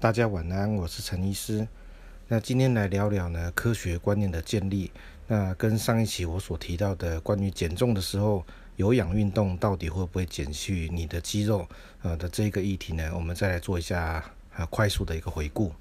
大家晚安，我是陈医师。那今天来聊聊呢，科学观念的建立。那跟上一期我所提到的关于减重的时候，有氧运动到底会不会减去你的肌肉呃的这个议题呢？我们再来做一下呃快速的一个回顾。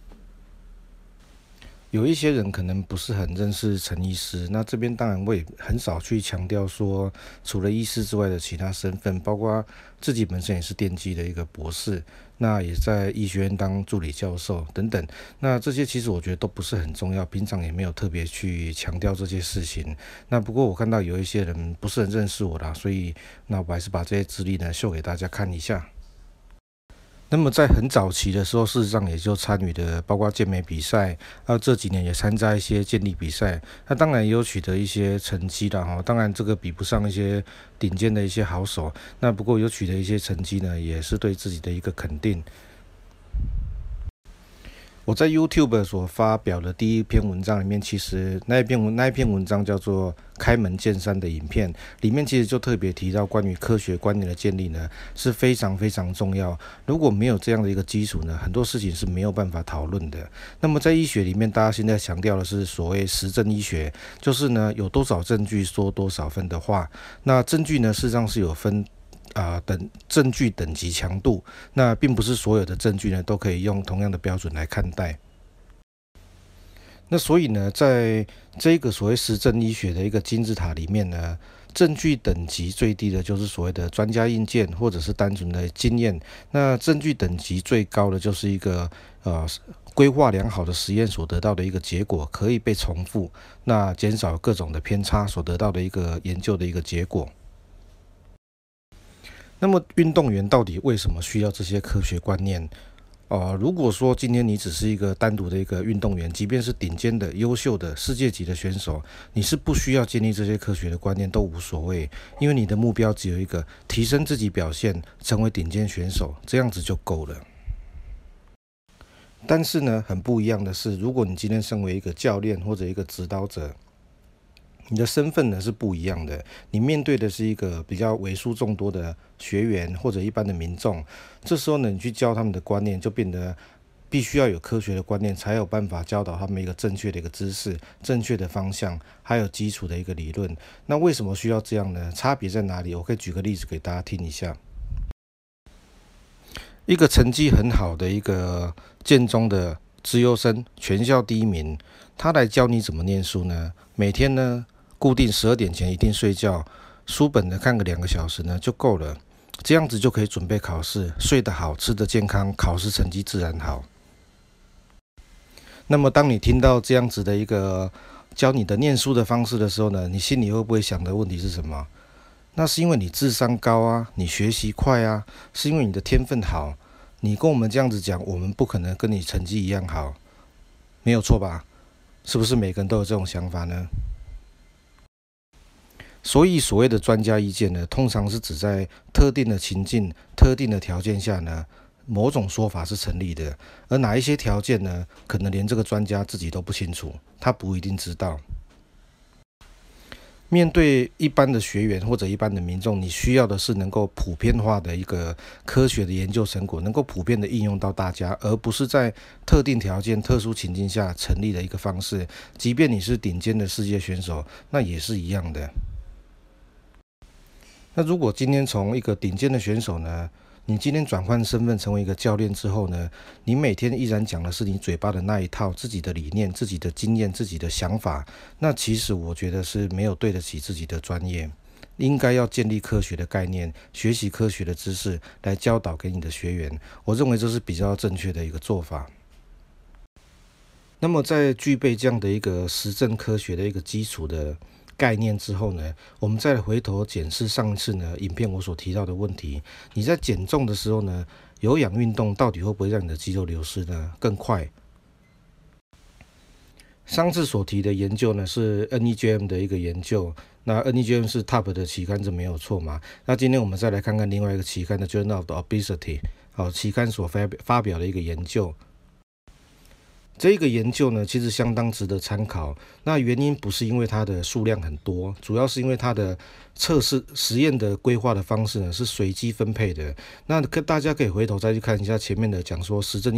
有一些人可能不是很认识陈医师，那这边当然我也很少去强调说，除了医师之外的其他身份，包括自己本身也是电机的一个博士，那也在医学院当助理教授等等。那这些其实我觉得都不是很重要，平常也没有特别去强调这些事情。那不过我看到有一些人不是很认识我啦，所以那我还是把这些资历呢秀给大家看一下。那么在很早期的时候，事实上也就参与的，包括健美比赛，啊，这几年也参加一些健力比赛，那当然也有取得一些成绩的哈。当然这个比不上一些顶尖的一些好手，那不过有取得一些成绩呢，也是对自己的一个肯定。我在 YouTube 所发表的第一篇文章里面，其实那一篇文那一篇文章叫做《开门见山》的影片，里面其实就特别提到关于科学观念的建立呢，是非常非常重要。如果没有这样的一个基础呢，很多事情是没有办法讨论的。那么在医学里面，大家现在强调的是所谓实证医学，就是呢有多少证据说多少分的话。那证据呢，事实上是有分。啊、等证据等级强度，那并不是所有的证据呢都可以用同样的标准来看待。那所以呢，在这个所谓实证医学的一个金字塔里面呢，证据等级最低的就是所谓的专家意见或者是单纯的经验。那证据等级最高的就是一个呃规划良好的实验所得到的一个结果可以被重复，那减少各种的偏差所得到的一个研究的一个结果。那么运动员到底为什么需要这些科学观念？哦、如果说今天你只是一个单独的一个运动员，即便是顶尖的、优秀的世界级的选手，你是不需要建立这些科学的观念都无所谓，因为你的目标只有一个：提升自己表现，成为顶尖选手，这样子就够了。但是呢，很不一样的是，如果你今天身为一个教练或者一个指导者，你的身份呢是不一样的，你面对的是一个比较为数众多的学员或者一般的民众，这时候呢，你去教他们的观念就变得必须要有科学的观念，才有办法教导他们一个正确的一个知识、正确的方向，还有基础的一个理论。那为什么需要这样呢？差别在哪里？我可以举个例子给大家听一下。一个成绩很好的一个建中的资优生，全校第一名，他来教你怎么念书呢？每天呢，固定十二点前一定睡觉，书本呢看个两个小时呢就够了，这样子就可以准备考试，睡得好，吃得健康，考试成绩自然好。那么当你听到这样子的一个教你的念书的方式的时候呢，你心里会不会想的问题是什么？那是因为你智商高啊，你学习快啊，是因为你的天分好。你跟我们这样子讲，我们不可能跟你成绩一样好，没有错吧？是不是每个人都有这种想法呢？所以，所谓的专家意见呢，通常是指在特定的情境、特定的条件下呢，某种说法是成立的。而哪一些条件呢，可能连这个专家自己都不清楚，他不一定知道。面对一般的学员或者一般的民众，你需要的是能够普遍化的一个科学的研究成果，能够普遍的应用到大家，而不是在特定条件、特殊情境下成立的一个方式。即便你是顶尖的世界选手，那也是一样的。那如果今天从一个顶尖的选手呢，你今天转换身份成为一个教练之后呢，你每天依然讲的是你嘴巴的那一套，自己的理念、自己的经验、自己的想法，那其实我觉得是没有对得起自己的专业。应该要建立科学的概念，学习科学的知识来教导给你的学员，我认为这是比较正确的一个做法。那么在具备这样的一个实证科学的一个基础的。概念之后呢，我们再回头检视上次呢影片我所提到的问题。你在减重的时候呢，有氧运动到底会不会让你的肌肉流失呢更快？上次所提的研究呢是 NEJM 的一个研究，那 NEJM 是 top 的期刊，这没有错嘛？那今天我们再来看看另外一个期刊的 Journal of Obesity，好，期刊所发表发表的一个研究。这个研究呢，其实相当值得参考。那原因不是因为它的数量很多，主要是因为它的测试实验的规划的方式呢是随机分配的。那跟大家可以回头再去看一下前面的讲说实证。